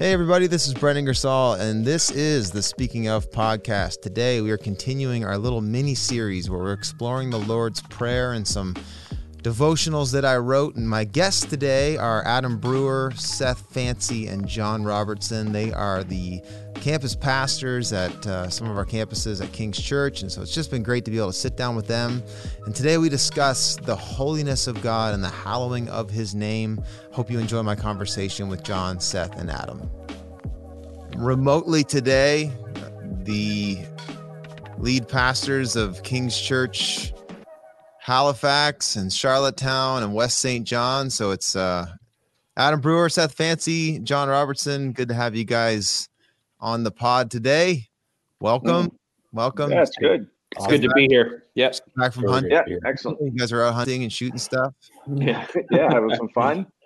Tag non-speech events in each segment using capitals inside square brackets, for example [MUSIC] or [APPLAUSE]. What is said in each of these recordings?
Hey, everybody, this is Brendan Gersall, and this is the Speaking of podcast. Today, we are continuing our little mini series where we're exploring the Lord's Prayer and some devotionals that I wrote. And my guests today are Adam Brewer, Seth Fancy, and John Robertson. They are the campus pastors at uh, some of our campuses at King's Church. And so it's just been great to be able to sit down with them. And today we discuss the holiness of God and the hallowing of his name. Hope you enjoy my conversation with John, Seth, and Adam. Remotely today, the lead pastors of King's Church Halifax and Charlottetown and West St. John. So it's uh, Adam Brewer, Seth Fancy, John Robertson. Good to have you guys on the pod today. Welcome. Mm. Welcome. That's good. It's good to be here. Yes. Back from hunting. Yeah, excellent. You guys are out hunting and shooting stuff. Yeah, yeah, having some fun. [LAUGHS]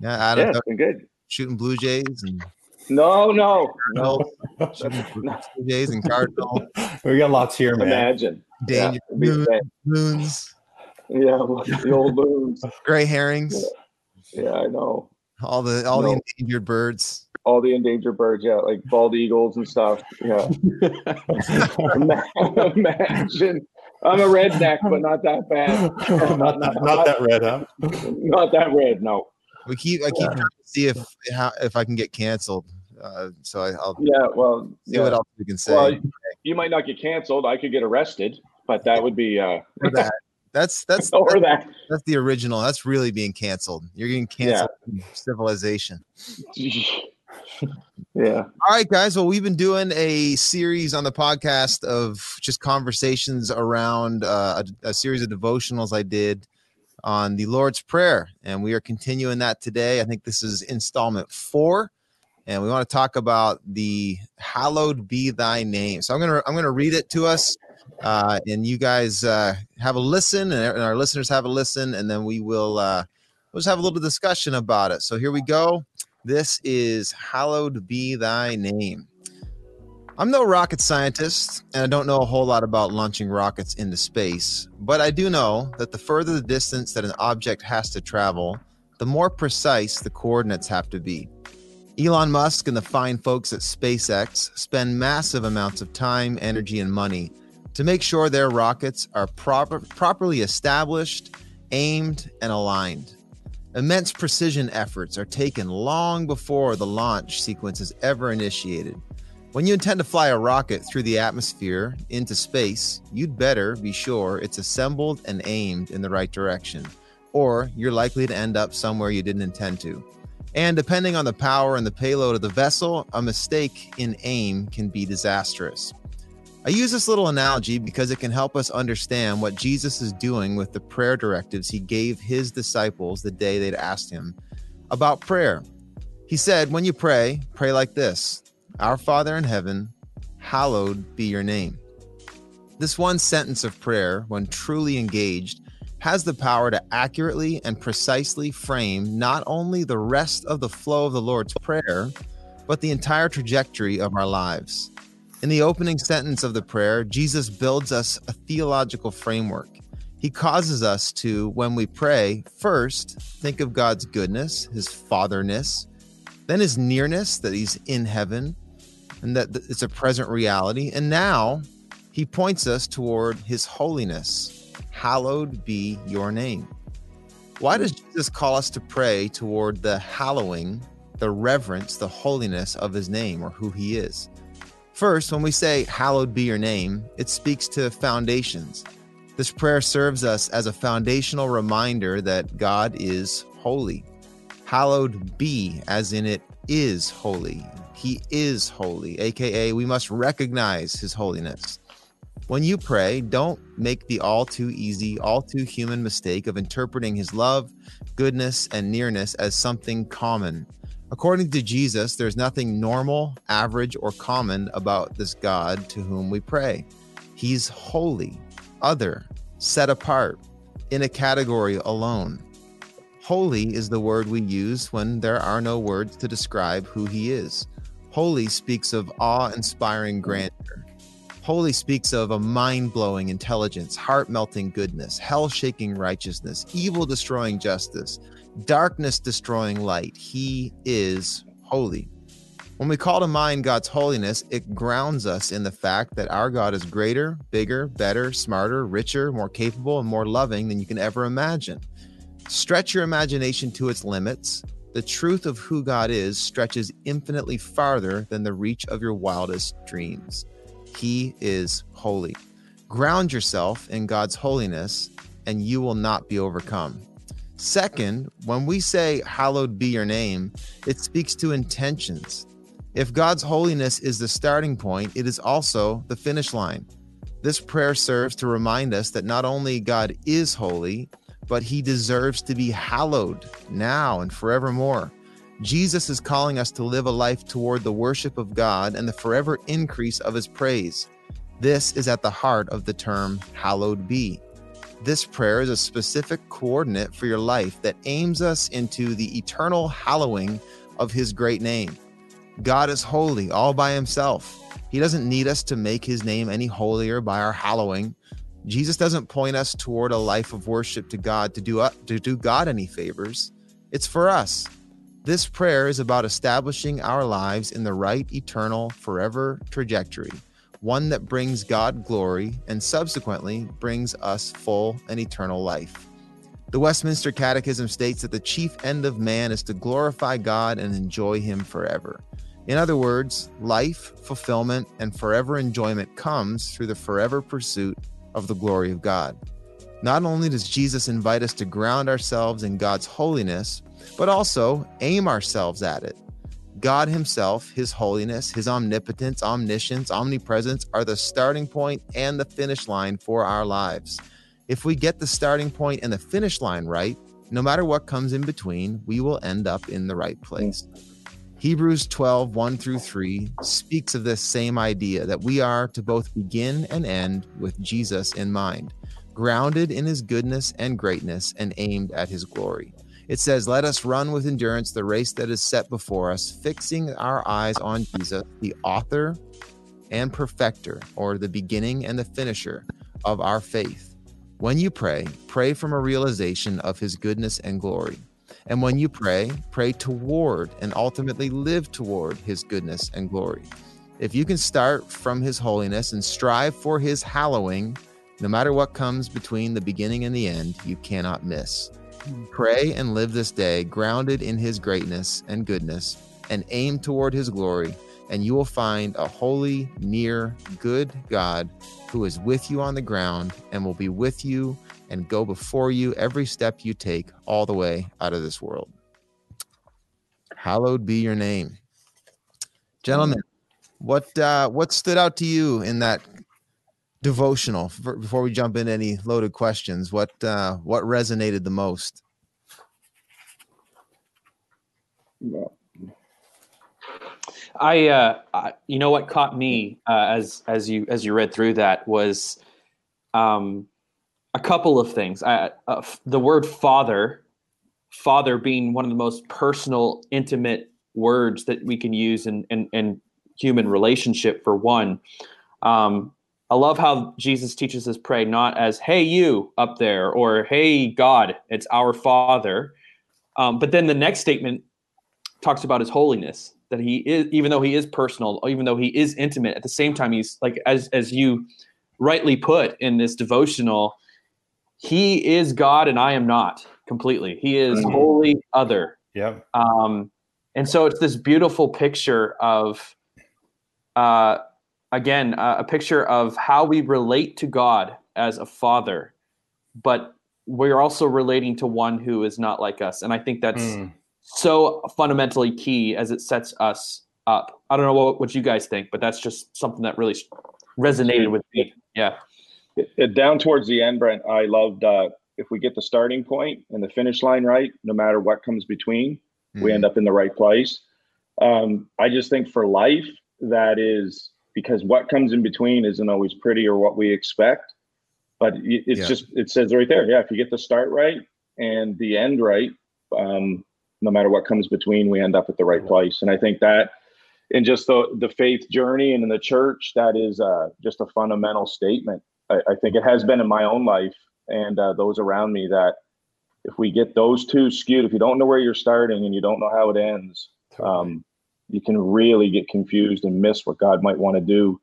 Yeah, Adam, yeah, it's been good. Shooting blue jays and no, no, no. [LAUGHS] blue jays and cardinal. [LAUGHS] We got lots here, man. Imagine. Danger Yeah, it'd moon, moons, Yeah, the old moons. gray herrings, Yeah, I know. all the all the endangered birds. All the endangered birds, yeah, like bald eagles and stuff. Yeah. [LAUGHS] [LAUGHS] Imagine. I'm a redneck, but not that bad. [LAUGHS] not, not, not that red, huh? Not that red, no. We keep I keep trying to see if how, if I can get canceled. Uh, so I, I'll Yeah, well, see yeah. what else we can say. Well, you might not get canceled. I could get arrested, but that would be uh that. That's that's or that. that's the original. That's really being canceled. You're getting canceled from civilization. Yeah. All right, guys. Well, we've been doing a series on the podcast of just conversations around uh, a, a series of devotionals I did on the Lord's Prayer, and we are continuing that today. I think this is installment four, and we want to talk about the "Hallowed be Thy name." So I'm gonna I'm gonna read it to us, uh, and you guys uh, have a listen, and our listeners have a listen, and then we will uh, we'll just have a little discussion about it. So here we go. This is Hallowed Be Thy Name. I'm no rocket scientist, and I don't know a whole lot about launching rockets into space, but I do know that the further the distance that an object has to travel, the more precise the coordinates have to be. Elon Musk and the fine folks at SpaceX spend massive amounts of time, energy, and money to make sure their rockets are proper, properly established, aimed, and aligned. Immense precision efforts are taken long before the launch sequence is ever initiated. When you intend to fly a rocket through the atmosphere into space, you'd better be sure it's assembled and aimed in the right direction, or you're likely to end up somewhere you didn't intend to. And depending on the power and the payload of the vessel, a mistake in aim can be disastrous. I use this little analogy because it can help us understand what Jesus is doing with the prayer directives he gave his disciples the day they'd asked him about prayer. He said, When you pray, pray like this Our Father in heaven, hallowed be your name. This one sentence of prayer, when truly engaged, has the power to accurately and precisely frame not only the rest of the flow of the Lord's Prayer, but the entire trajectory of our lives. In the opening sentence of the prayer, Jesus builds us a theological framework. He causes us to, when we pray, first think of God's goodness, his fatherness, then his nearness, that he's in heaven, and that it's a present reality. And now he points us toward his holiness. Hallowed be your name. Why does Jesus call us to pray toward the hallowing, the reverence, the holiness of his name or who he is? First, when we say, Hallowed be your name, it speaks to foundations. This prayer serves us as a foundational reminder that God is holy. Hallowed be, as in it is holy. He is holy, aka, we must recognize his holiness. When you pray, don't make the all too easy, all too human mistake of interpreting his love, goodness, and nearness as something common. According to Jesus, there's nothing normal, average, or common about this God to whom we pray. He's holy, other, set apart, in a category alone. Holy is the word we use when there are no words to describe who he is. Holy speaks of awe inspiring grandeur. Holy speaks of a mind blowing intelligence, heart melting goodness, hell shaking righteousness, evil destroying justice, darkness destroying light. He is holy. When we call to mind God's holiness, it grounds us in the fact that our God is greater, bigger, better, smarter, richer, more capable, and more loving than you can ever imagine. Stretch your imagination to its limits. The truth of who God is stretches infinitely farther than the reach of your wildest dreams. He is holy. Ground yourself in God's holiness, and you will not be overcome. Second, when we say, Hallowed be your name, it speaks to intentions. If God's holiness is the starting point, it is also the finish line. This prayer serves to remind us that not only God is holy, but he deserves to be hallowed now and forevermore. Jesus is calling us to live a life toward the worship of God and the forever increase of his praise. This is at the heart of the term hallowed be. This prayer is a specific coordinate for your life that aims us into the eternal hallowing of his great name. God is holy all by himself. He doesn't need us to make his name any holier by our hallowing. Jesus doesn't point us toward a life of worship to God to do uh, to do God any favors. It's for us. This prayer is about establishing our lives in the right eternal forever trajectory one that brings God glory and subsequently brings us full and eternal life. The Westminster Catechism states that the chief end of man is to glorify God and enjoy Him forever. In other words, life, fulfillment, and forever enjoyment comes through the forever pursuit of the glory of God. Not only does Jesus invite us to ground ourselves in God's holiness, but also aim ourselves at it. God Himself, His holiness, His omnipotence, omniscience, omnipresence are the starting point and the finish line for our lives. If we get the starting point and the finish line right, no matter what comes in between, we will end up in the right place. Hebrews 12, 1 through 3 speaks of this same idea that we are to both begin and end with Jesus in mind, grounded in his goodness and greatness and aimed at his glory. It says, Let us run with endurance the race that is set before us, fixing our eyes on Jesus, the author and perfecter, or the beginning and the finisher of our faith. When you pray, pray from a realization of his goodness and glory. And when you pray, pray toward and ultimately live toward his goodness and glory. If you can start from his holiness and strive for his hallowing, no matter what comes between the beginning and the end, you cannot miss. Pray and live this day grounded in his greatness and goodness and aim toward his glory, and you will find a holy, near, good God who is with you on the ground and will be with you and go before you every step you take all the way out of this world. Hallowed be your name. Gentlemen, what uh, what stood out to you in that devotional. Before we jump into any loaded questions what uh what resonated the most? I uh I, you know what caught me uh, as as you as you read through that was um a couple of things. I, uh, the word father father being one of the most personal intimate words that we can use in in, in human relationship for one um I love how Jesus teaches us pray not as "Hey you up there" or "Hey God." It's our Father. Um, but then the next statement talks about His holiness. That He is, even though He is personal, even though He is intimate, at the same time He's like as as you rightly put in this devotional, He is God and I am not completely. He is mm-hmm. holy other. Yeah. Um, and so it's this beautiful picture of. Uh, again uh, a picture of how we relate to God as a father, but we're also relating to one who is not like us, and I think that's mm. so fundamentally key as it sets us up. I don't know what, what you guys think, but that's just something that really resonated with me. Yeah. It, it, down towards the end, Brent, I loved uh, if we get the starting point and the finish line right, no matter what comes between, mm. we hmm. end up in the right place. Um, I just think for life, that is because what comes in between isn't always pretty or what we expect. But it's yeah. just it says right there, yeah. If you get the start right and the end right, um, no matter what comes between, we end up at the right place. And I think that in just the the faith journey and in the church, that is uh, just a fundamental statement. I, I, think it has been in my own life and uh, those around me that if we get those two skewed, if you don't know where you're starting and you don't know how it ends, um, you can really get confused and miss what God might want to do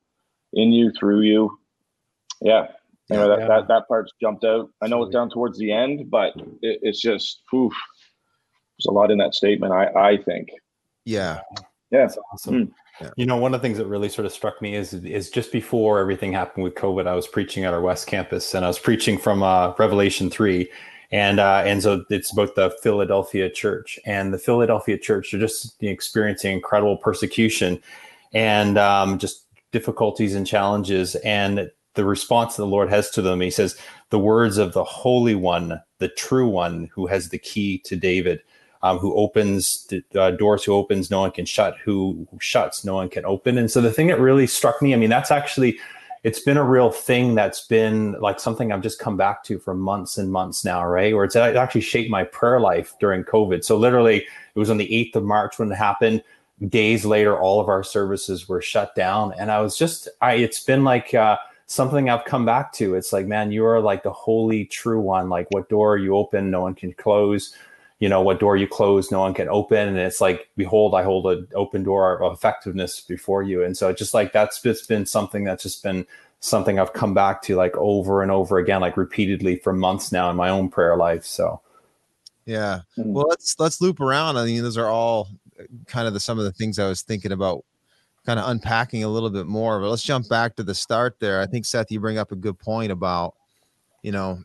in you, through you. Yeah. Anyway, that, Yeah. that, that part's jumped out. I know it's down towards the end, but it, it's just, oof, there's a lot in that statement, I, I think. Yeah. Yeah. That's awesome. Yeah. You know, one of the things that really sort of struck me is is just before everything happened with COVID, I was preaching at our West Campus, and I was preaching from uh, Revelation three, and uh, and so it's about the Philadelphia church, and the Philadelphia church are just experiencing incredible persecution, and um, just difficulties and challenges, and the response the Lord has to them, He says, "The words of the Holy One, the True One, who has the key to David." um, who opens the uh, doors who opens no one can shut who, who shuts no one can open and so the thing that really struck me i mean that's actually it's been a real thing that's been like something i've just come back to for months and months now right? Or it's it actually shaped my prayer life during covid. So literally it was on the 8th of march when it happened. Days later all of our services were shut down. And i was just i it's been like uh something I've come back to. It's like, man, you are like the holy true one. Like what door you open, no one can close you know what door you close no one can open and it's like behold i hold an open door of effectiveness before you and so it's just like that's just been something that's just been something i've come back to like over and over again like repeatedly for months now in my own prayer life so Yeah. Mhm. Well, let's let's loop around. I mean, those are all kind of the some of the things I was thinking about kind of unpacking a little bit more. But let's jump back to the start there. I think Seth, you bring up a good point about, you know,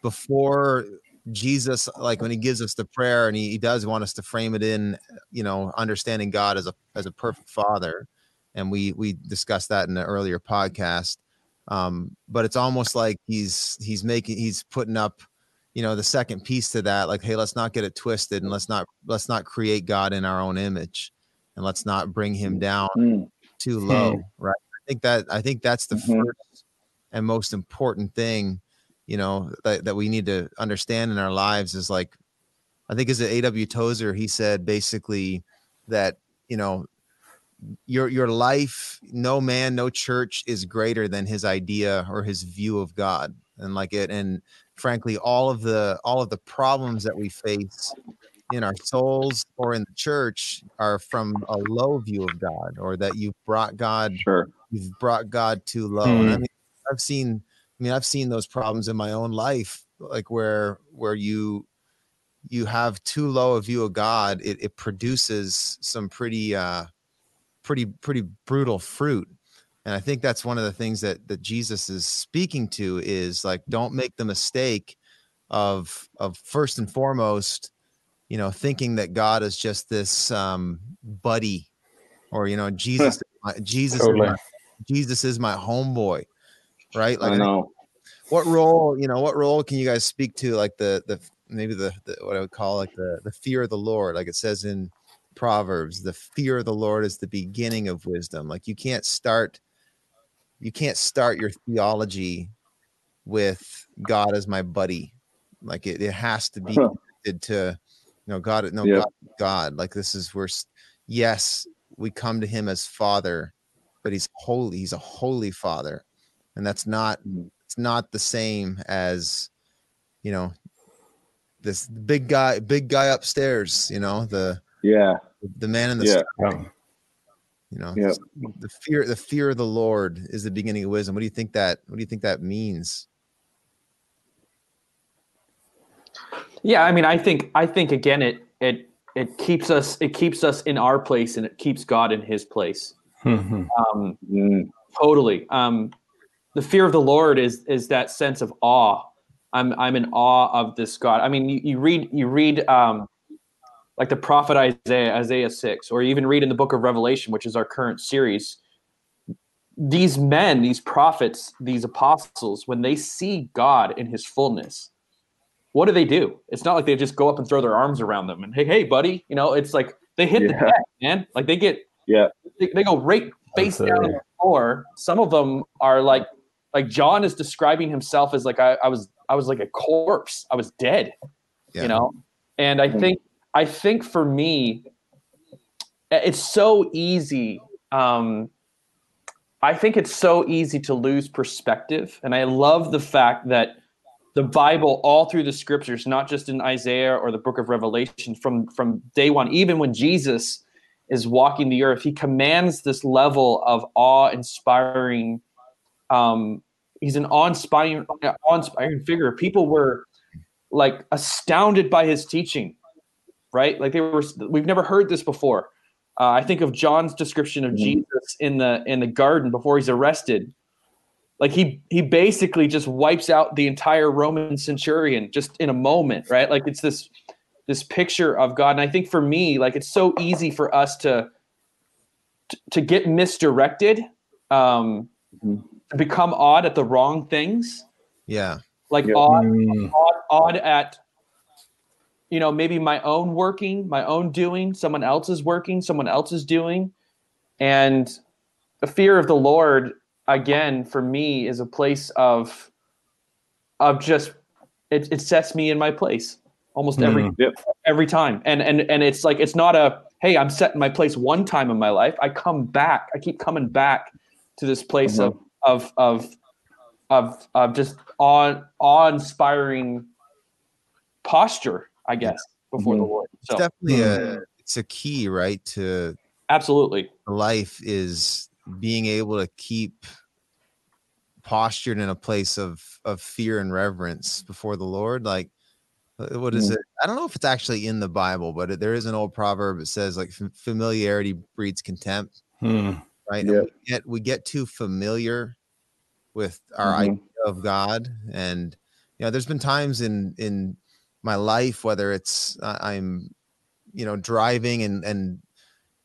before Jesus, like when he gives us the prayer and he, he does want us to frame it in, you know, understanding God as a as a perfect father. And we we discussed that in an earlier podcast. Um, but it's almost like he's he's making he's putting up you know the second piece to that like hey let's not get it twisted and let's not let's not create god in our own image and let's not bring him down Mm. too low [LAUGHS] right i think that i think that's the Mhm. first and most important thing you know that, that we need to understand in our lives is like i think is it A.W. Tozer he said basically that you know your your life no man no church is greater than his idea or his view of god. And like it and frankly all of the all of the problems that we face in our souls or in the church are from a low view of god or that you've brought god Sure. you've brought god too low. And i mm. mean i've seen i mean i've seen those problems in my own life like where where you you have too low a view of god it, it produces some pretty uh pretty pretty brutal fruit. And i think that's one of the things that that jesus is speaking to is like don't make the mistake of of first and foremost you know thinking that god is just this um buddy or you know jesus jesus Totally. jesus is my homeboy right? Like I know. what role you know what role can you guys speak to like the the maybe the, the what i would call like the the fear of the lord? Like it says in proverbs the fear of the lord is the beginning of wisdom. Like you can't start you can't start your theology with god as my buddy. Like it, it has to be [LAUGHS] to you know god no Yeah. god god. Like this is where yes we come to him as father but he's holy he's a holy father and that's not Mhm. it's not the same as you know this big guy big guy upstairs you know the Yeah. the man in the Yeah. sky, you know Yeah. the fear the fear of the lord is the beginning of wisdom what do you think that what do you think that means Yeah, I mean, I think I think again, it it it keeps us it keeps us in our place and it keeps God in His place. mhm. Um, Mm. totally. Um, the fear of the Lord is is that sense of awe. I'm I'm in awe of this God. I mean, you, you read you read um, like the prophet Isaiah, Isaiah six, or even read in the book of Revelation, which is our current series. These men, these prophets, these apostles, when they see God in His fullness, what do they do? It's not like they just go up and throw their arms around them and hey, hey, buddy, you know, it's like they hit the Yeah. deck, man. Like they get, Yeah. they, they go right face That's down on the floor. Some of them are like, like John is describing himself as like I, I was, I was like a corpse. I was dead, Yeah. you know. And I think, I think for me, it's so easy. Um, I think it's so easy to lose perspective, and I love the fact that the Bible, all through the scriptures, not just in Isaiah or the book of Revelation, from from day one, even when Jesus is walking the earth, he commands this level of awe-inspiring. Um, he's an awe-inspiring, awe-inspiring figure. People were like astounded by his teaching, right? Like they were. We've never heard this before. Uh, I think of John's description of mm-hmm. Jesus in the in the garden before he's arrested. Like he he basically just wipes out the entire Roman centurion just in a moment, right? Like it's this this picture of God. And I think for me, like it's so easy for us to to, to get misdirected, um, mm-hmm. To become awed at the wrong things. Yeah. Like awed, mm. awed, awed at you know, maybe my own working, my own doing, someone else's working, someone else's doing. And the fear of the Lord, again, for me, is a place of of just it, it sets me in my place almost every mm, every time. And and and it's like it's not a hey, I'm set in my place one time in my life. I come back. I keep coming back to this place mm-hmm. of of of of of just awe awe inspiring posture I guess, before mm-hmm. the Lord. So, it's definitely mm-hmm. a it's a key, right? To absolutely life is being able to keep postured in a place of of fear and reverence before the Lord. Like, uh, what is mm-hmm. it? I don't know if it's actually in the Bible, but there is an old proverb that says like familiarity breeds contempt. Hmm. Right? Yep. we get we get too familiar with our mm-hmm. idea of God, and you know, there's been times in in my life, whether it's uh, I'm, you know, driving and and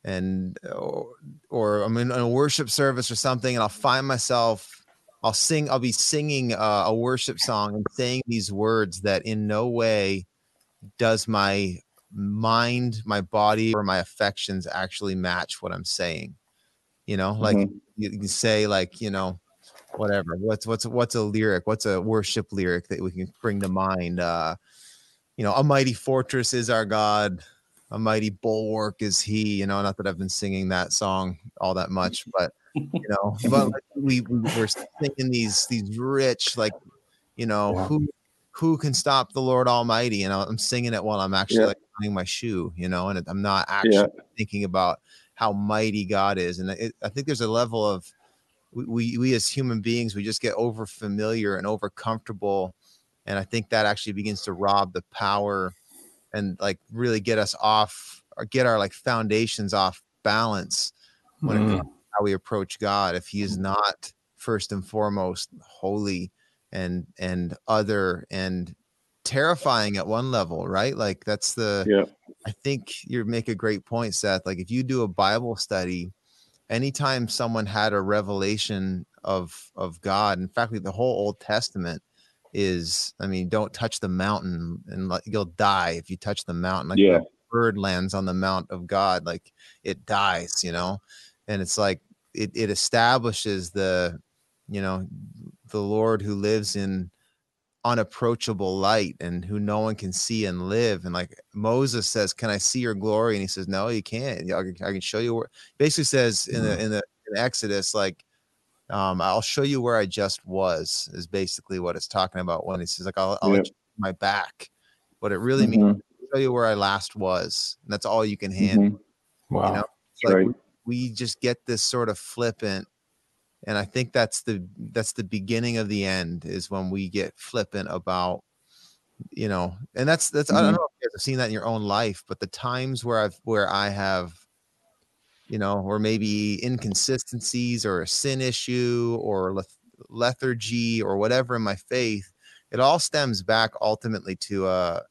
and or, or I'm in a worship service or something, and I'll find myself, I'll sing, I'll be singing a, a worship song and saying these words that in no way does my mind, my body, or my affections actually match what I'm saying. You know, like mm-hmm. you, can say, like, you know, whatever. What's what's what's a lyric? What's a worship lyric that we can bring to mind? Uh, you know, a mighty fortress is our God, a mighty bulwark is He. You know, not that I've been singing that song all that much, but you know, but like we, we were singing these these rich, like, you know, yeah. who who can stop the Lord Almighty? And I'm singing it while I'm actually yeah. like tying my shoe, you know, and I'm not actually yeah. thinking about how mighty God is. And it, I think there's a level of we, we, we as human beings, we just get over familiar and over comfortable and i think that actually begins to rob the power and like really get us off or get our like foundations off balance when mm. it comes how we approach god if he is not first and foremost holy and and other and terrifying at one level right like that's the yeah i think you make a great point seth like if you do a bible study anytime someone had a revelation of of god in fact the whole old testament is i mean don't touch the mountain and like, you'll die if you touch the mountain like yeah. bird lands on the mount of god like it dies you know and it's like it, it establishes the you know the lord who lives in unapproachable light and who no one can see and live and like moses says can i see your glory and he says no you can't i can, I can show you where basically says in the mm-hmm. in the in exodus like um, I'll show you where I just was is basically what it's talking about when he says like I'll, I'll yep. my back. What it really mm-hmm. means show you where I last was. And that's all you can handle. Mm-hmm. Wow. You know? like right. we, we just get this sort of flippant and I think that's the that's the beginning of the end is when we get flippant about you know and that's that's mm-hmm. I don't mm-hmm. know if you have seen that in your own life but the times where I've where I have you know, or maybe inconsistencies or a sin issue or leth- lethargy or whatever in my faith, it all stems back ultimately to a,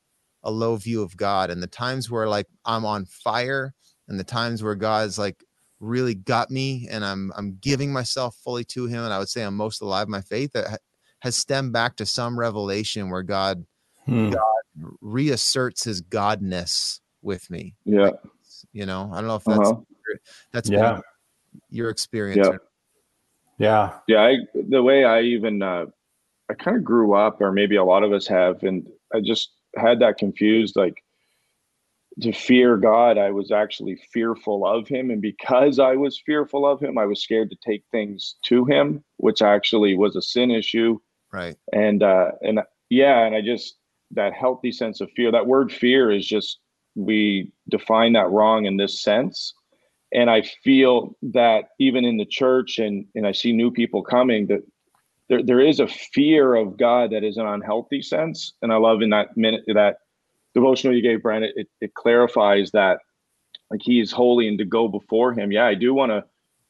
a low view of God. And the times where like I'm on fire and the times where God's like really got me and I'm I'm giving myself fully to him and I would say I'm most alive my faith that has stemmed back to some revelation where God, hmm. God reasserts his godness with me. Yeah. Like, you know, I don't know if that's uh-huh that's yeah. your experience. Yeah. Yeah. Yeah. I, the way I even, uh, I kind of grew up, or maybe a lot of us have, and I just had that confused. Like to fear God, I was actually fearful of Him, and because I was fearful of Him, I was scared to take things to Him, which actually was a sin issue. Right. And uh, and yeah, and I just that healthy sense of fear. That word fear is just we define that wrong in this sense and I feel that even in the church and and I see new people coming that there, there is a fear of God that is an unhealthy sense. And I love in that minute that devotional you gave, Brent, it, it clarifies that like he is holy and to go before him. Yeah, I do want to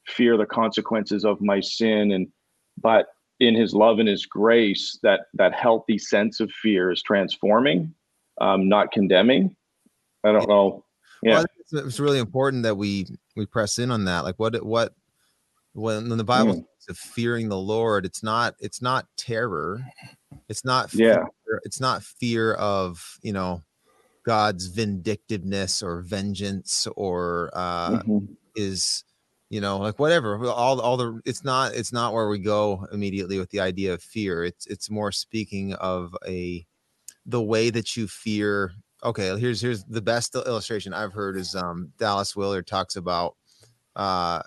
fear the consequences of my sin and but in his love and his grace that that healthy sense of fear is transforming um not condemning. I don't know. Yeah. Well, it's, it's, really important that we we press in on that. Like what what when, when the bible mm. of fearing the lord it's not it's not terror. It's not fear, yeah it's not fear of you know god's vindictiveness or vengeance or uh mm-hmm. is you know like whatever. All all the it's not it's not where we go immediately with the idea of fear. It's it's more speaking of a the way that you fear. Okay here's here's the best illustration i've heard is um dallas willard talks about uh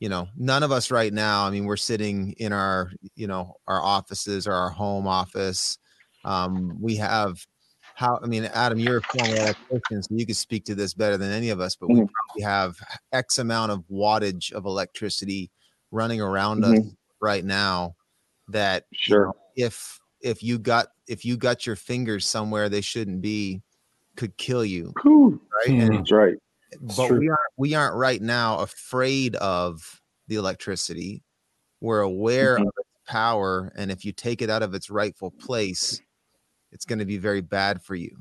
you know none of us right now i mean we're sitting in our you know our offices or our home office. Um we have how I mean, Adam, you're a former electrician, so you could speak to this better than any of us. But mm-hmm. we probably have X amount of wattage of electricity running around mm-hmm. us right now. That sure, you know, if if you got if you got your fingers somewhere they shouldn't be, could kill you. Right, mm-hmm. that's right. But we aren't we aren't right now afraid of the electricity. We're aware mm-hmm. of its power, and if you take it out of its rightful place it's going to be very bad for you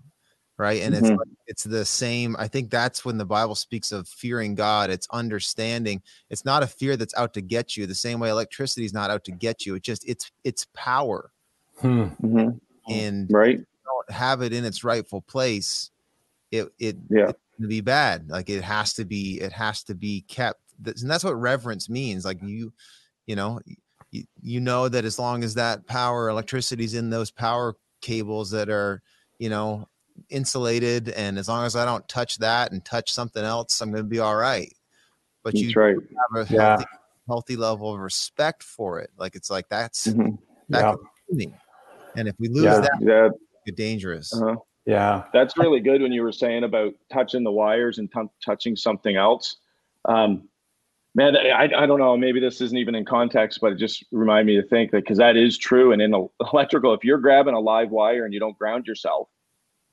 right and mm-hmm. it's like, it's the same i think that's when the bible speaks of fearing god it's understanding it's not a fear that's out to get you the same way electricity is not out to get you it just it's it's power hmm. mm-hmm. and right don't have it in its rightful place it it yeah it's to be bad like it has to be it has to be kept and that's what reverence means like you you know you, you know that as long as that power electricity is in those power cables that are, you know, insulated. And as long as I don't touch that and touch something else, I'm going to be all right. But that's you right. have a healthy, yeah. healthy level of respect for it. Like it's like that's mm-hmm. that yeah. And if we lose yeah. that, yeah. it's dangerous. Uh-huh. Yeah, that's really good when you were saying about touching the wires and t- touching something else. Um, man I, I don't know. Maybe this isn't even in context but it just reminded me to think that because that is true. And in [LAUGHS] electrical if you're grabbing a live wire and you don't ground yourself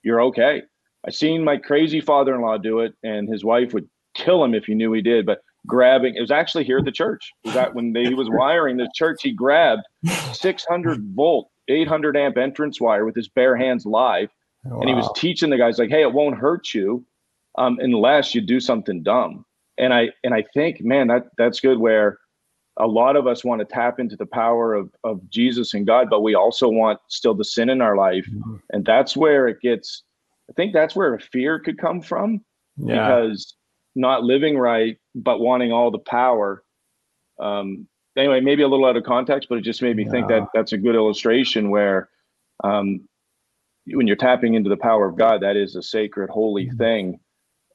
you're okay. I seen my crazy father-in-law do it and his wife would kill him if he knew he did but grabbing it was actually here at the church. That when they, he was wiring the church he grabbed [LAUGHS] 600 volt 800 amp entrance wire with his bare hands live wow. and he was teaching the guys like hey it won't hurt you um, unless you do something dumb and I and I think, man, that that's good. Where a lot of us want to tap into the power of of Jesus and God, but we also want still the sin in our life, mm-hmm. and that's where it gets. I think that's where a fear could come from, yeah. because not living right, but wanting all the power. Um, anyway, maybe a little out of context, but it just made me yeah. think that that's a good illustration where, um, when you're tapping into the power of God, that is a sacred, holy mm-hmm. thing,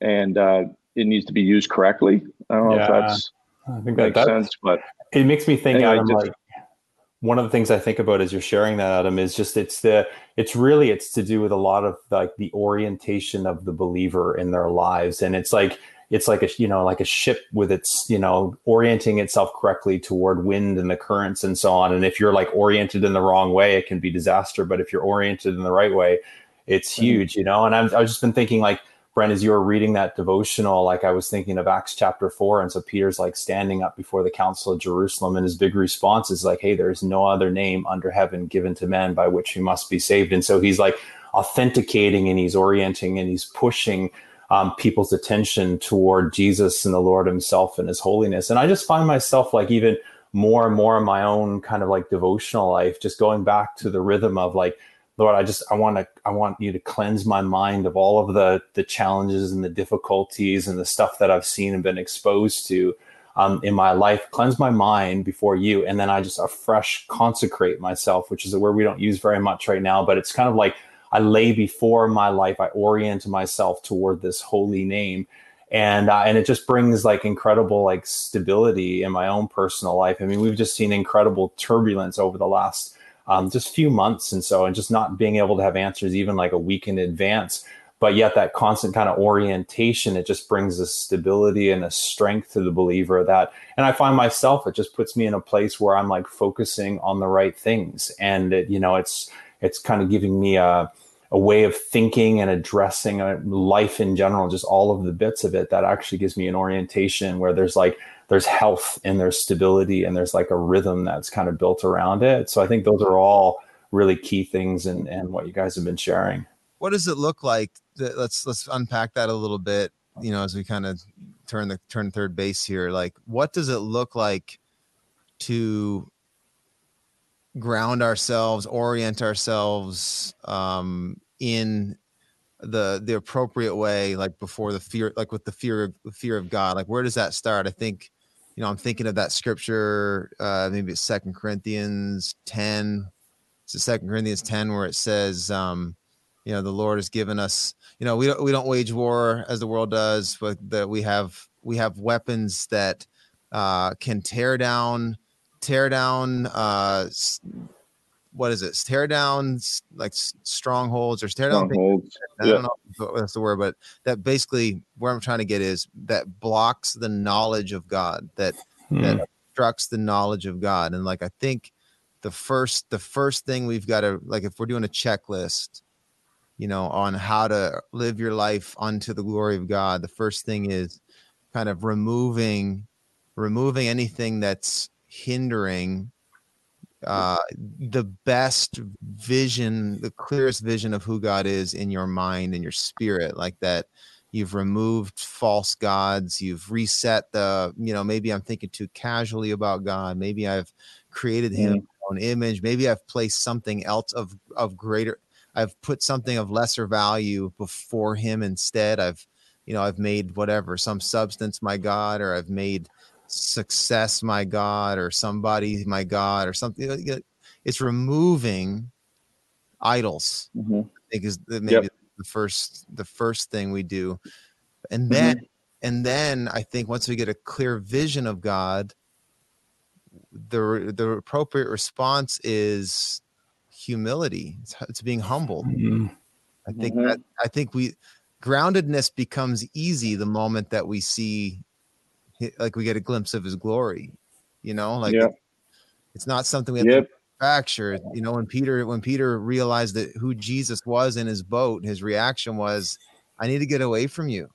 and uh, it needs to be used correctly. I don't know yeah, if that's I think that makes sense, but it makes me think. Anyway, Adam, just, like one of the things I think about as you're sharing that, Adam, is just it's the it's really it's to do with a lot of like the orientation of the believer in their lives, and it's like it's like a you know like a ship with its you know orienting itself correctly toward wind and the currents and so on. And if you're like oriented in the wrong way, it can be disaster. But if you're oriented in the right way, it's huge, you know. And I've I've just been thinking like Brent, as you were reading that devotional, like I was thinking of Acts chapter four. And so Peter's like standing up before the council of Jerusalem, and his big response is like, Hey, there's no other name under heaven given to men by which we must be saved. And so he's like authenticating and he's orienting and he's pushing um, people's attention toward Jesus and the Lord himself and his holiness. And I just find myself like even more and more in my own kind of like devotional life, just going back to the rhythm of like, Lord, I just I want to I want you to cleanse my mind of all of the the challenges and the difficulties and the stuff that I've seen and been exposed to um, in my life. Cleanse my mind before you, and then I just afresh consecrate myself, which is a word we don't use very much right now, but it's kind of like I lay before my life. I orient myself toward this holy name, and uh, and it just brings like incredible like stability in my own personal life. I mean, we've just seen incredible turbulence over the last um, just few months and so and just not being able to have answers even like a week in advance. But yet that constant kind of orientation it just brings a stability and a strength to the believer that and i find myself it just puts me in a place where i'm like focusing on the right things. And it, you know it's it's kind of giving me a a way of thinking and addressing uh, life in general just all of the bits of it that actually gives me an orientation where there's like there's health and there's stability and there's like a rhythm that's kind of built around it. So i think those are all really key things and and what you guys have been sharing. What does it look like let's let's unpack that a little bit you know as we kind of turn the turn third base here. Like what does it look like to ground ourselves orient ourselves um in the the appropriate way like before the fear like with the fear of fear of god? Like where does that start? I think you know i'm thinking of that scripture uh maybe it's second corinthians 10 it's second corinthians 10 where it says um you know the lord has given us you know we don't we don't wage war as the world does but that we have we have weapons that uh can tear down tear down uh what is it tear down like strongholds or tear down strongholds. i don't know if that's the word but that basically where i'm trying to get is that blocks the knowledge of god that hmm. that obstructs the knowledge of god and like i think the first the first thing we've got to like if we're doing a checklist you know, on how to live your life unto the glory of God, the first thing is kind of removing removing anything that's hindering uh, the best vision, the clearest vision of who God is in your mind and your spirit, like that. You've removed false gods. You've reset the, you know, maybe I'm thinking too casually about God. Maybe I've created Him mm. own image. Maybe I've placed something else of of greater. I've put something of lesser value before him instead. I've, you know, I've made whatever, some substance my God, or I've made success my God, or somebody my God, or something. It's removing idols. Mm-hmm. I think is maybe yep. the first the first thing we do, and then mm-hmm. and then I think once we get a clear vision of God, the the appropriate response is humility. It's, it's being humble. Mm-hmm. I think mm-hmm. that I think we groundedness becomes easy the moment that we see like we get a glimpse of his glory. You know, like yeah. it's not something we have yep. to manufacture. You know, when Peter when Peter realized that who Jesus was in his boat, his reaction was, "I need to get away from you.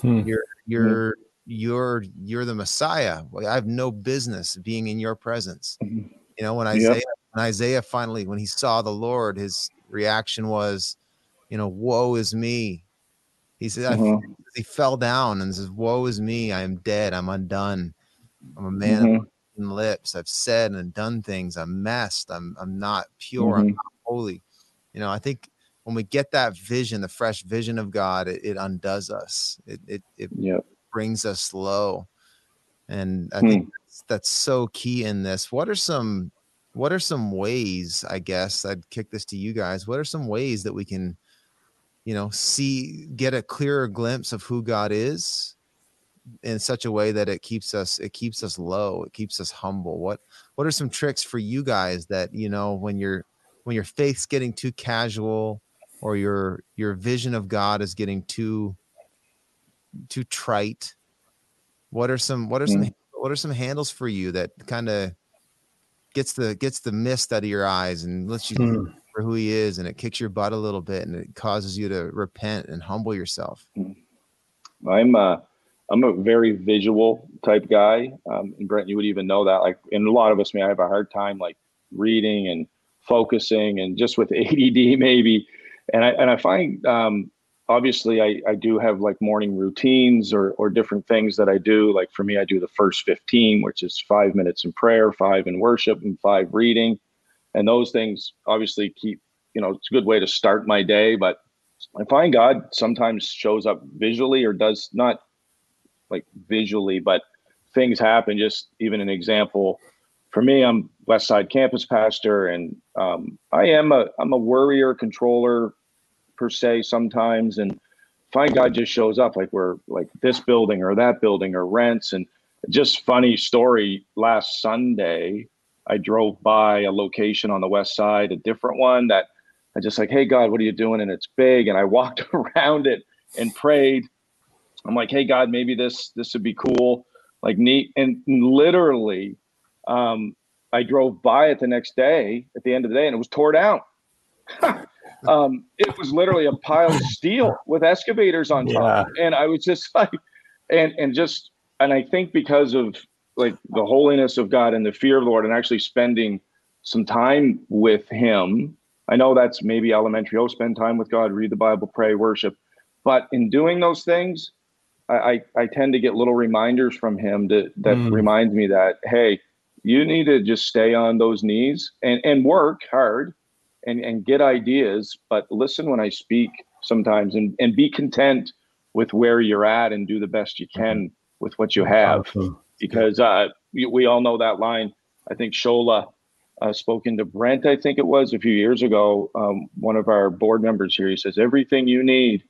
Hmm. You're you're hmm. you're you're the Messiah. I have no business being in your presence." Mm-hmm. You know, when Isaiah yep. And Isaiah finally, when he saw the Lord, his reaction was, you know, woe is me. He said, mm-hmm. He fell down and says, Woe is me. I am dead. I'm undone. I'm a man mm-hmm. of lips. I've said and done things. I'm messed. I'm I'm not pure. Mm-hmm. I'm not holy. You know, I think when we get that vision, the fresh vision of God, it, it undoes us. It it, it yep. brings us low. And I think hmm. that's, that's so key in this. What are some what are some ways i guess i'd kick this to you guys what are some ways that we can you know see get a clearer glimpse of who god is in such a way that it keeps us it keeps us low it keeps us humble what what are some tricks for you guys that you know when your when your faith's getting too casual or your your vision of god is getting too too trite what are some what are some mm. what are some handles for you that kind of gets the gets the mist out of your eyes and lets you hmm. For who he is, and it kicks your butt a little bit, and it causes you to repent and humble yourself. Hmm. I'm a I'm a very visual type guy, um, and Brent, you would even know that. Like, and a lot of us may have a hard time like reading and focusing, and just with [LAUGHS] ADD maybe. And I and I find um, obviously I, I do have like morning routines or, or different things that I do. Like for me, I do the first 15, which is five minutes in prayer, five in worship, and five reading. And those things obviously keep, you know, it's a good way to start my day. But I find God sometimes shows up visually or does not like visually, but things happen. Just even an example for me, I'm West Side campus pastor, and um, I am a I'm a worrier, controller, per se sometimes and find God just shows up like we're like this building or that building or rents and just funny story last Sunday I drove by a location on the west side a different one that I just like, hey God, what are you doing? And it's big. And I walked [LAUGHS] around it and prayed. I'm like, hey God, maybe this this would be cool, like neat. And literally, um, I drove by it the next day at the end of the day, and it was tore down. [LAUGHS] um, it was literally a pile of steel with excavators on top, yeah. and I was just like, and and just and I think because of like the holiness of God and the fear of the Lord, and actually spending some time with Him. I know that's maybe elementary. Oh, spend time with God, read the Bible, pray, worship. But in doing those things, I, I, I tend to get little reminders from Him that that mm. reminds me that hey, you need to just stay on those knees and and work hard and and get ideas, but listen when I speak sometimes and and be content with where you're at and do the best you can with what you have because uh, we, we all know that line. I think Shola uh, spoken to Brent, I think it was a few years ago. Um, one of our board members here, he says, everything you need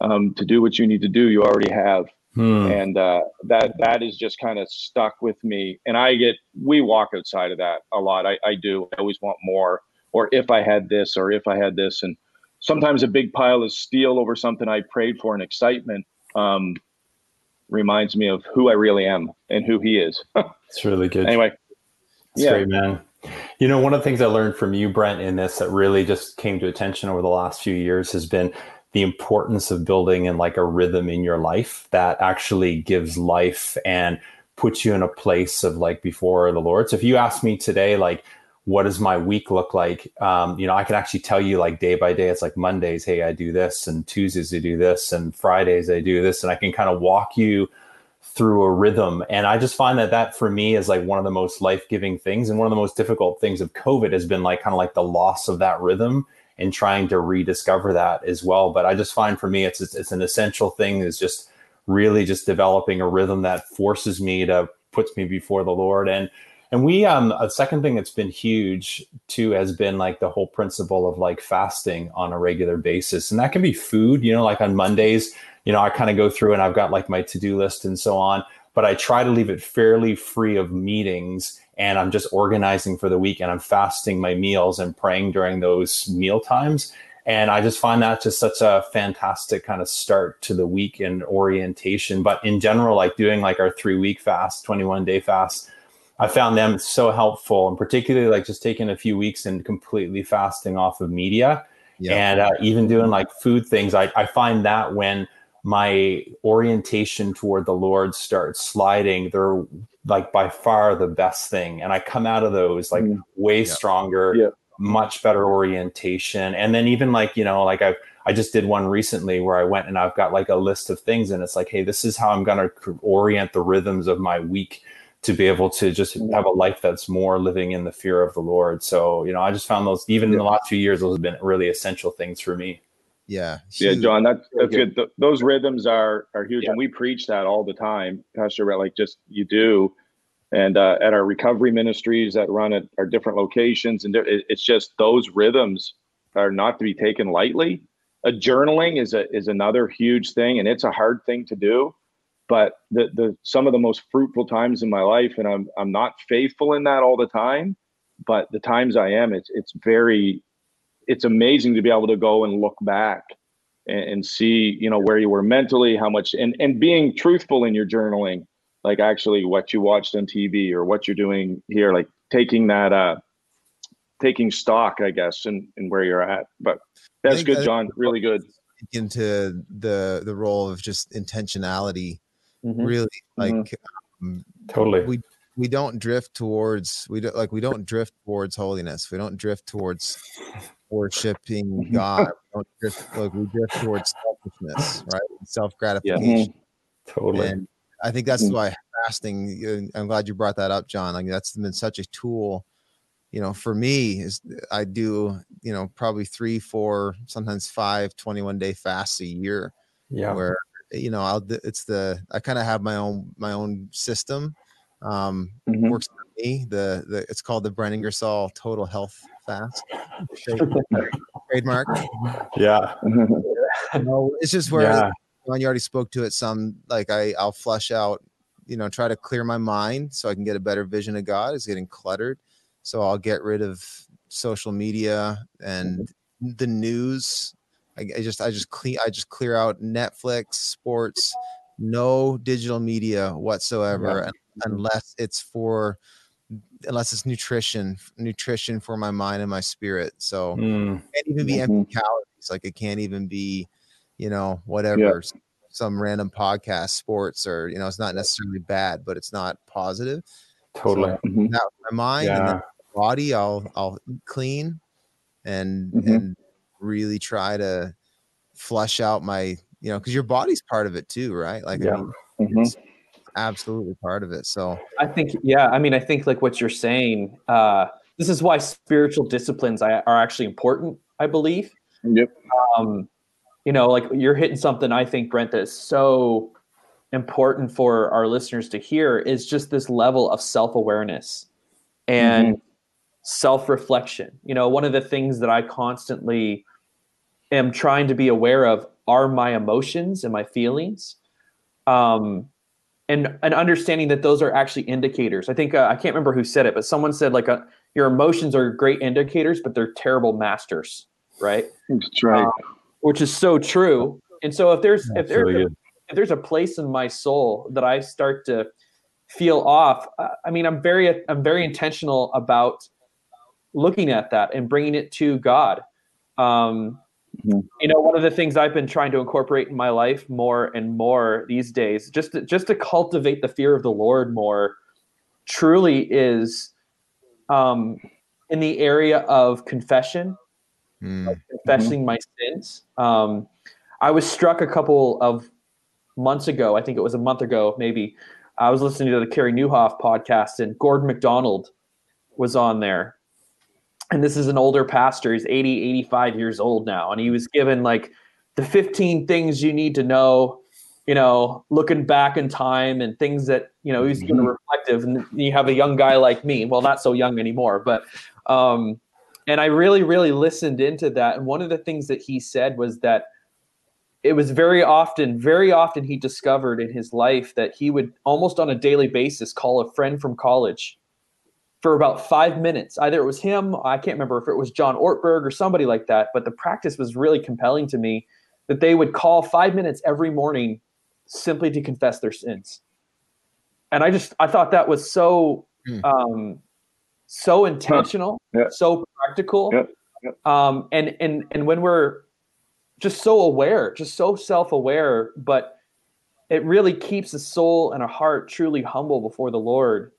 um, to do what you need to do, you already have. Hmm. And uh, that that is just kind of stuck with me. And I get, we walk outside of that a lot. I, I do. I always want more. Or if I had this, or if I had this. And sometimes a big pile of steel over something I prayed for and excitement um, reminds me of who I really am and who he is. [LAUGHS] it's really good. Anyway. It's yeah. great, man. You know, one of the things I learned from you, Brent, in this that really just came to attention over the last few years has been the importance of building in like a rhythm in your life that actually gives life and puts you in a place of like before the Lord. So if you ask me today, like, what does my week look like? Um, you know, I can actually tell you like day by day. It's like Mondays, hey, I do this, and Tuesdays I do this, and Fridays I do this, and I can kind of walk you through a rhythm. And I just find that that for me is like one of the most life giving things. And one of the most difficult things of COVID has been like kind of like the loss of that rhythm and trying to rediscover that as well. But I just find for me, it's, it's, it's an essential thing is just really just developing a rhythm that forces me to puts me before the Lord. And, and we, um, a second thing that's been huge too has been like the whole principle of like fasting on a regular basis. And that can be food, you know, like on Mondays, you know, I kind of go through and I've got like my to do list and so on, but I try to leave it fairly free of meetings and I'm just organizing for the week and I'm fasting my meals and praying during those meal times. And I just find that just such a fantastic kind of start to the week and orientation. But in general, like doing like our three week fast, 21 day fast, I found them so helpful and particularly like just taking a few weeks and completely fasting off of media yeah. and uh, even doing like food things. I, I find that when my orientation toward the Lord starts sliding, they're like by far the best thing. And I come out of those like mm. way yeah. stronger, yeah. much better orientation. And then even like, you know, like I've, I just did one recently where I went and I've got like a list of things and it's like, hey, this is how I'm going to orient the rhythms of my week to be able to just mm. have a life that's more living in the fear of the Lord. So, you know, I just found those, even yeah. in the last few years, those have been really essential things for me. Yeah. Yeah, John, that's that's good. good. Those rhythms are are huge, yeah. and we preach that all the time, Pastor. Like just you do, and uh, at our recovery ministries that run at our different locations, and it's just those rhythms are not to be taken lightly. A journaling is a is another huge thing, and it's a hard thing to do. But the the some of the most fruitful times in my life, and I'm I'm not faithful in that all the time, but the times I am, it's it's very it's amazing to be able to go and look back and, and, see you know where you were mentally how much and and being truthful in your journaling like actually what you watched on tv or what you're doing here like taking that uh taking stock i guess and and where you're at. But that's good john. Really good. Into the the role of just intentionality mm-hmm. really like mm-hmm. um, totally we we don't drift towards we don't like we don't drift towards holiness we don't drift towards worshiping mm-hmm. God. we don't drift, like we drift towards selfishness, right? Self gratification. Yeah. Mm-hmm. Totally. And I think that's mm-hmm. why fasting. I'm glad you brought that up, John. Like that's been such a tool. You know, for me, is I do you know probably three, four, sometimes five 21 day fasts a year. Yeah. Where you know I'll it's the I kind of have my own my own system. Um, mm-hmm. works for me. The the it's called the Brent Ingersoll Total Health fast. [LAUGHS] Trademark. Yeah. no, it's just where yeah. when you already spoke to it some like I I'll flush out, you know, try to clear my mind so I can get a better vision of God. It's getting cluttered. So I'll get rid of social media and the news. I, I just I just clean I just clear out Netflix, sports, no digital media whatsoever, yeah. unless it's for unless it's nutrition, nutrition for my mind and my spirit. So mm. can't even be mm-hmm. empty calories. Like it can't even be, you know, whatever. Yeah. Some random podcast, sports, or you know, it's not necessarily bad, but it's not positive. Totally. So mm-hmm. my mind yeah. and body, I'll I'll clean and mm-hmm. and really try to flush out my, you know, because your body's part of it too, right? Like yeah. I mean, mm-hmm absolutely part of it. So I think, yeah, I mean, I think like what you're saying, uh, this is why spiritual disciplines are actually important, I believe. Yep. Um, you know, like you're hitting something I think, Brent, that is so important for our listeners to hear is just this level of self awareness and mm-hmm. self reflection. You know, one of the things that I constantly am trying to be aware of are my emotions and my feelings. Um, and and understanding that those are actually indicators. I think uh, I can't remember who said it, but someone said like a, uh, your emotions are great indicators, but they're terrible masters, right? That's right. Um, which is so true. And so if there's That's if there's really a, if there's a place in my soul that I start to feel off, uh, I mean, I'm very I'm very intentional about looking at that and bringing it to God. Um, Mm-hmm. You know, one of the things I've been trying to incorporate in my life more and more these days, just to, just to cultivate the fear of the Lord more, truly is um, in the area of confession, mm. of confessing mm-hmm. my sins. Um, I was struck a couple of months ago. I think it was a month ago, maybe. I was listening to the Carey Nieuwhof podcast, and Gordon MacDonald was on there and this is an older pastor. He's 80 85 years old now. And he was given like the 15 things you need to know you know looking back in time and things that you know he's mm-hmm. reflective. And you have a young guy like me. Well not so young anymore but um and i really really listened into that. And one of the things that he said was that it was very often very often he discovered in his life that he would almost on a daily basis call a friend from college for about five minutes. Either it was him, I can't remember if it was John Ortberg or somebody like that, but the practice was really compelling to me that they would call five minutes every morning simply to confess their sins. And I just I thought that was so mm. um, so intentional, yeah. so practical. Yeah. Yeah. Um, and and and when we're just so aware, just so self-aware, but it really keeps a soul and a heart truly humble before the Lord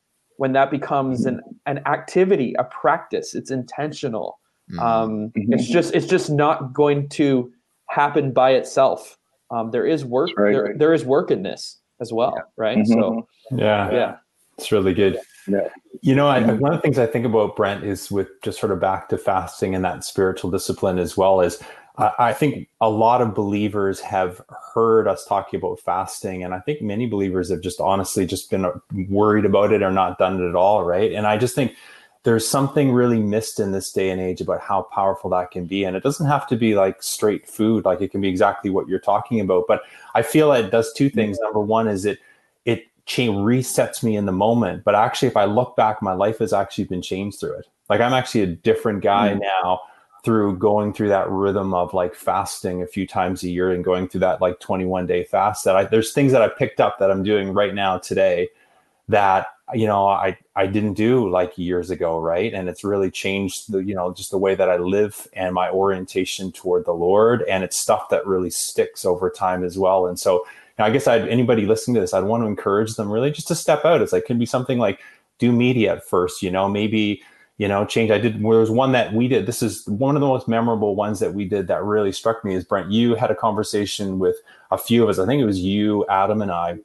when that becomes an, an activity, a practice, it's intentional. Mm-hmm. Um, mm-hmm. It's just it's just not going to happen by itself. Um, there is work. Right, there, right. there is work in this as well, yeah. right? Mm-hmm. So yeah, yeah, it's really good. Yeah. You know, I, mm-hmm. one of the things I think about Brent is with just sort of back to fasting and that spiritual discipline as well is I think a lot of believers have heard us talking about fasting, and I think many believers have just honestly just been worried about it or not done it at all, right? And I just think there's something really missed in this day and age about how powerful that can be. And it doesn't have to be like straight food, like it can be exactly what you're talking about. But I feel it does two things. Number one is it it change resets me in the moment. But actually, if I look back, my life has actually been changed through it. Like I'm actually a different guy mm-hmm. now through going through that rhythm of like fasting a few times a year and going through that like 21 day fast that I there's things that I picked up that I'm doing right now today that you know I I didn't do like years ago right? And it's really changed the you know just the way that I live and my orientation toward the Lord. And it's stuff that really sticks over time as well. And so I guess I'd anybody listening to this I'd want to encourage them really just to step out. It's like can be something like do media at first you know maybe you know change. I did there was one that we did. This is one of the most memorable ones that we did that really struck me is brent you had a conversation with a few of us. I think it was you adam and i.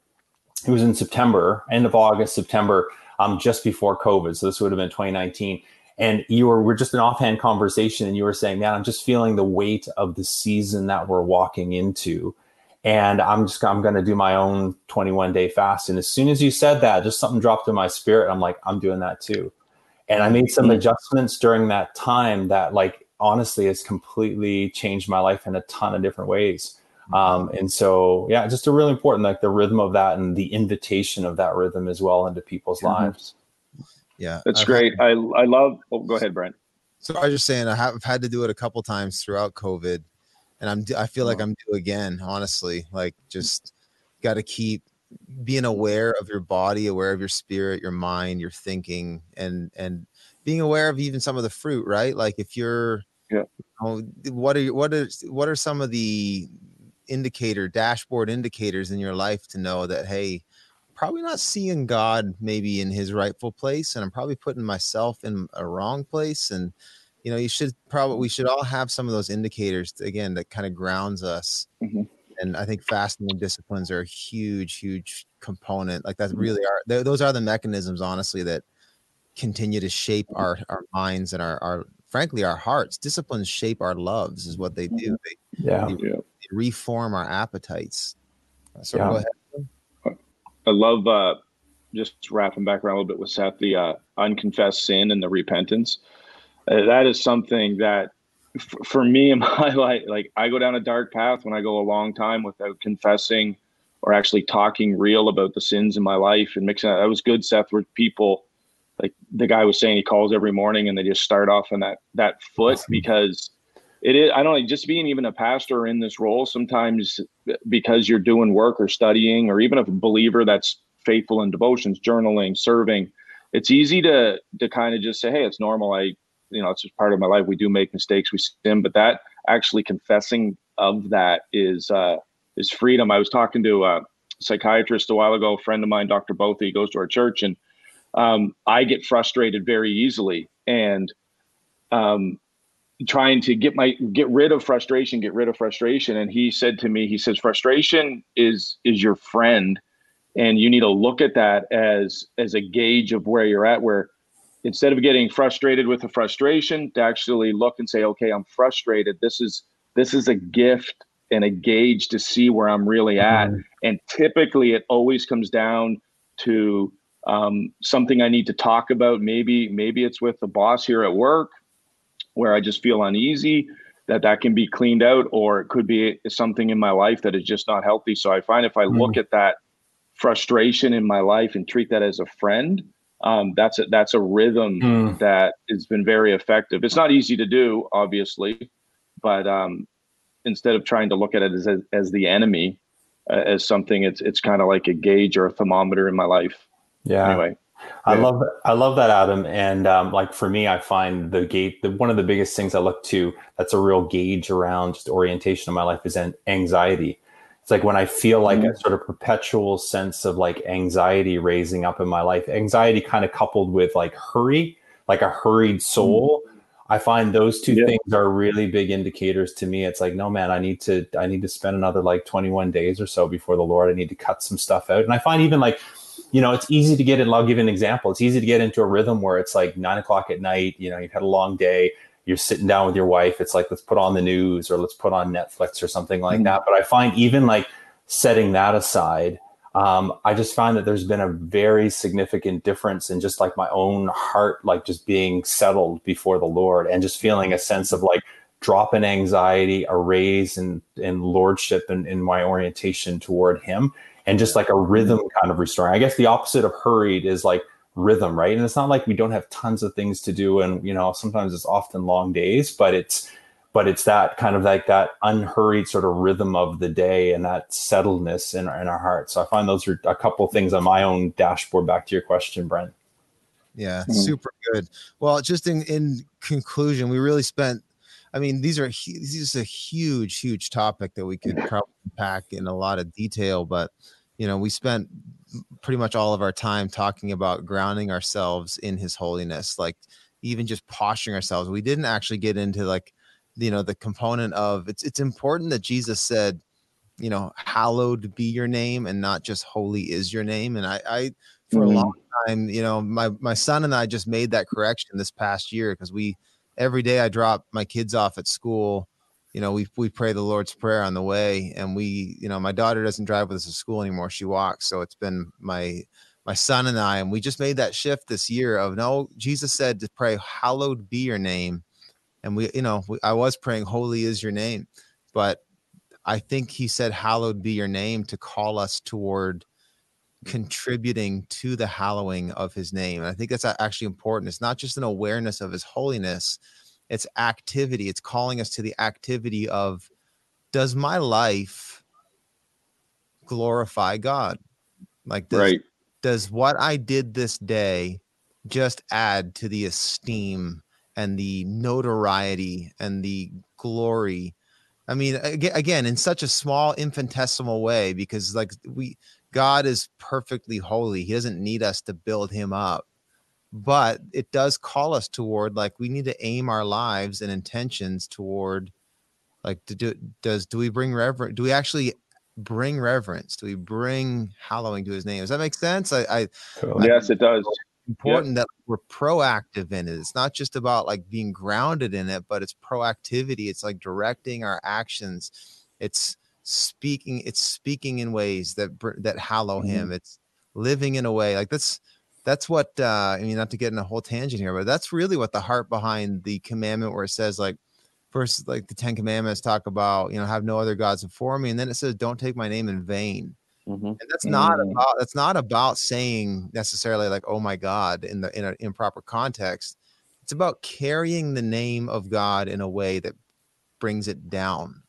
It was in september end of august september um, just before covid. So this would have been 2019 and you were we're just an offhand conversation and you were saying man i'm just feeling the weight of the season that we're walking into. And i'm just i'm going to do my own 21 day fast. And as soon as you said that just something dropped in my spirit. I'm like i'm doing that too and I made some mm-hmm. adjustments during that time that, like, honestly, has completely changed my life in a ton of different ways. Mm-hmm. Um, and so, yeah, just a really important, like the rhythm of that and the invitation of that rhythm as well into people's mm-hmm. lives. Yeah, that's great. I I love. Oh, go ahead, Brent. So I was just saying I have I've had to do it a couple times throughout COVID, and I'm I feel like I'm due again. Honestly, like just got to keep being aware of your body, aware of your spirit, your mind, your thinking, and and being aware of even some of the fruit. Right, like if you're yeah. You know, what are what are what are some of the indicator dashboard indicators in your life to know that hey probably not seeing god maybe in his rightful place and i'm probably putting myself in a wrong place and you know you should probably we should all have some of those indicators again that kind of grounds us mm-hmm. And i think fasting and disciplines are a huge huge component like that really are those are the mechanisms honestly that continue to shape our our minds and our our frankly our hearts disciplines shape our loves is what they do mm-hmm. they, yeah. they, yeah. they reform our appetites so yeah. go ahead i love uh just wrapping back around a little bit with seth the uh unconfessed sin and the repentance uh, that is something that f- for me in [LAUGHS] my life like i go down a dark path when i go a long time without confessing or actually talking real about the sins in my life and mixing that, that was good seth with people like the guy was saying he calls every morning and they just start off on that that foot awesome. because it is i don't know just being even a pastor in this role sometimes because you're doing work or studying or even a believer that's faithful in devotions journaling serving it's easy to to kind of just say hey it's normal i you know it's just part of my life we do make mistakes we sin but that actually confessing of that is uh is freedom i was talking to a psychiatrist a while ago a friend of mine dr Bothy he goes to our church and um, I get frustrated very easily, and um, trying to get my get rid of frustration, get rid of frustration. And he said to me, he says, frustration is is your friend, and you need to look at that as as a gauge of where you're at. Where instead of getting frustrated with the frustration, to actually look and say, okay, I'm frustrated. This is this is a gift and a gauge to see where I'm really at. Mm-hmm. And typically, it always comes down to um, something I need to talk about. Maybe maybe it's with the boss here at work where I just feel uneasy. That that can be cleaned out, or it could be something in my life that is just not healthy. So I find if I look mm. at that frustration in my life and treat that as a friend, um, that's a that's a rhythm mm. that has been very effective. It's not easy to do, obviously, but um, instead of trying to look at it as as, the enemy, uh, as something, it's it's kind of like a gauge or a thermometer in my life. Yeah. Anyway. I love I love that Adam and um, like for me I find the gate the one of the biggest things I look to that's a real gauge around just orientation of my life is an anxiety. It's like when I feel like mm-hmm. a sort of perpetual sense of like anxiety raising up in my life, anxiety kind of coupled with like hurry, like a hurried soul. Mm-hmm. I find those two yeah. things are really big indicators to me. It's like, no man, I need to I need to spend another like 21 days or so before the Lord. I need to cut some stuff out. And I find even like you know, it's easy to get in. I'll give you an example. It's easy to get into a rhythm where it's like nine o'clock at night. You know, you've had a long day. You're sitting down with your wife. It's like let's put on the news or let's put on Netflix or something like mm-hmm. that. But I find even like setting that aside, um, I just find that there's been a very significant difference in just like my own heart, like just being settled before the Lord and just feeling a sense of like drop in anxiety, a raise in, in lordship and in my orientation toward Him and just like a rhythm kind of restoring. I guess the opposite of hurried is like rhythm, right? And it's not like we don't have tons of things to do, and you know sometimes it's often long days, but it's but it's that kind of like that unhurried sort of rhythm of the day and that settledness in, our, in our hearts. So I find those are a couple things on my own dashboard. Back to your question, Brent. Yeah, mm-hmm. super good. Well, just in in conclusion, we really spent I mean, these are this is a huge, huge topic that we could probably pack in a lot of detail, but you know, we spent pretty much all of our time talking about grounding ourselves in his holiness, like even just posturing ourselves. We didn't actually get into like, you know, the component of it's it's important that Jesus said, you know, hallowed be your name and not just holy is your name. And I, I for mm-hmm. a long time, you know, my my son and I just made that correction this past year because we every day I drop my kids off at school you know, we we pray the Lord's prayer on the way, and we, you know, my daughter doesn't drive with us to school anymore; she walks. So it's been my my son and I, and we just made that shift this year of no. Jesus said to pray, "Hallowed be your name," and we, you know, we, I was praying, "Holy is your name," but I think he said, "Hallowed be your name" to call us toward contributing to the hallowing of his name. And I think that's actually important. It's not just an awareness of his holiness, it's activity it's calling us to the activity of does my life glorify god? Like does, right. does what i did this day just add to the esteem and the notoriety and the glory? I mean again in such a small infinitesimal way because like we god is perfectly holy. He doesn't need us to build him up but it does call us toward like we need to aim our lives and intentions toward like to do does do we bring reverence do we actually bring reverence? Do we bring hallowing to his name? Does that make sense? I, I yes it does. Important that we're proactive in it. It's not just about like being grounded in it but it's proactivity. It's like directing our actions. It's speaking it's speaking in ways that that hallow mm-hmm. him. It's living in a way like that's that's what uh, I mean. Not to get in a whole tangent here, but that's really what the heart behind the commandment, where it says like, first like the Ten Commandments talk about you know have no other gods before me, and then it says don't take my name in vain. Mm-hmm. And that's not mm-hmm. about that's not about saying necessarily like oh my God in the in an improper context. It's about carrying the name of God in a way that brings it down.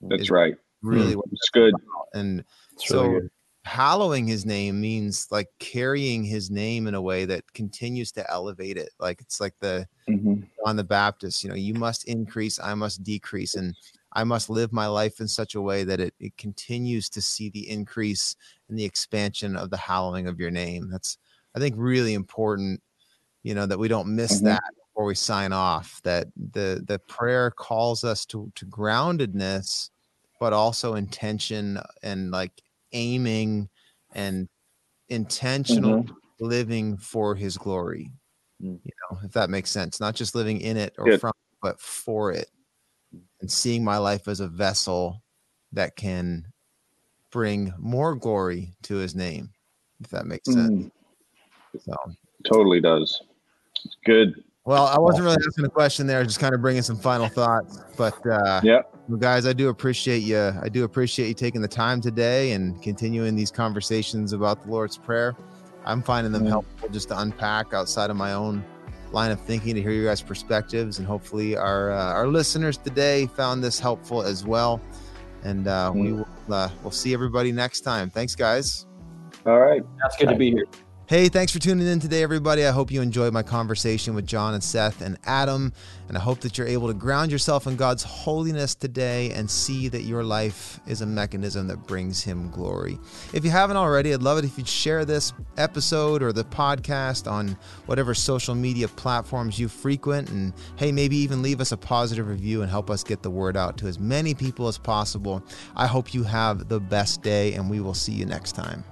That's it's right. Really, mm, it's good. About. And it's so really hallowing his name means like carrying his name in a way that continues to elevate it like it's like the mm-hmm. John the baptist you know you must increase i must decrease and i must live my life in such a way that it, it continues to see the increase and the expansion of the hallowing of your name that's i think really important you know that we don't miss mm-hmm. that before we sign off that the the prayer calls us to to groundedness but also intention and like aiming and intentional mm-hmm. living for his glory. Mm. You know, if that makes sense. Not just living in it or Good. from but for it. And seeing my life as a vessel that can bring more glory to his name, if that makes sense. Mm. So totally does. It's good. Well, I wasn't really asking a question there, just kind of bringing some final thoughts. But uh, yeah, well, guys, I do appreciate you. I do appreciate you taking the time today and continuing these conversations about the Lord's Prayer. I'm finding them helpful just to unpack outside of my own line of thinking to hear your guys' perspectives, and hopefully our uh, our listeners today found this helpful as well. And uh, we will uh, we'll see everybody next time. Thanks, guys. All right, that's good Bye. to be here. Hey, thanks for tuning in today, everybody. I hope you enjoyed my conversation with John and Seth and Adam. And I hope that you're able to ground yourself in God's holiness today and see that your life is a mechanism that brings Him glory. If you haven't already, I'd love it if you'd share this episode or the podcast on whatever social media platforms you frequent. And hey, maybe even leave us a positive review and help us get the word out to as many people as possible. I hope you have the best day, and we will see you next time.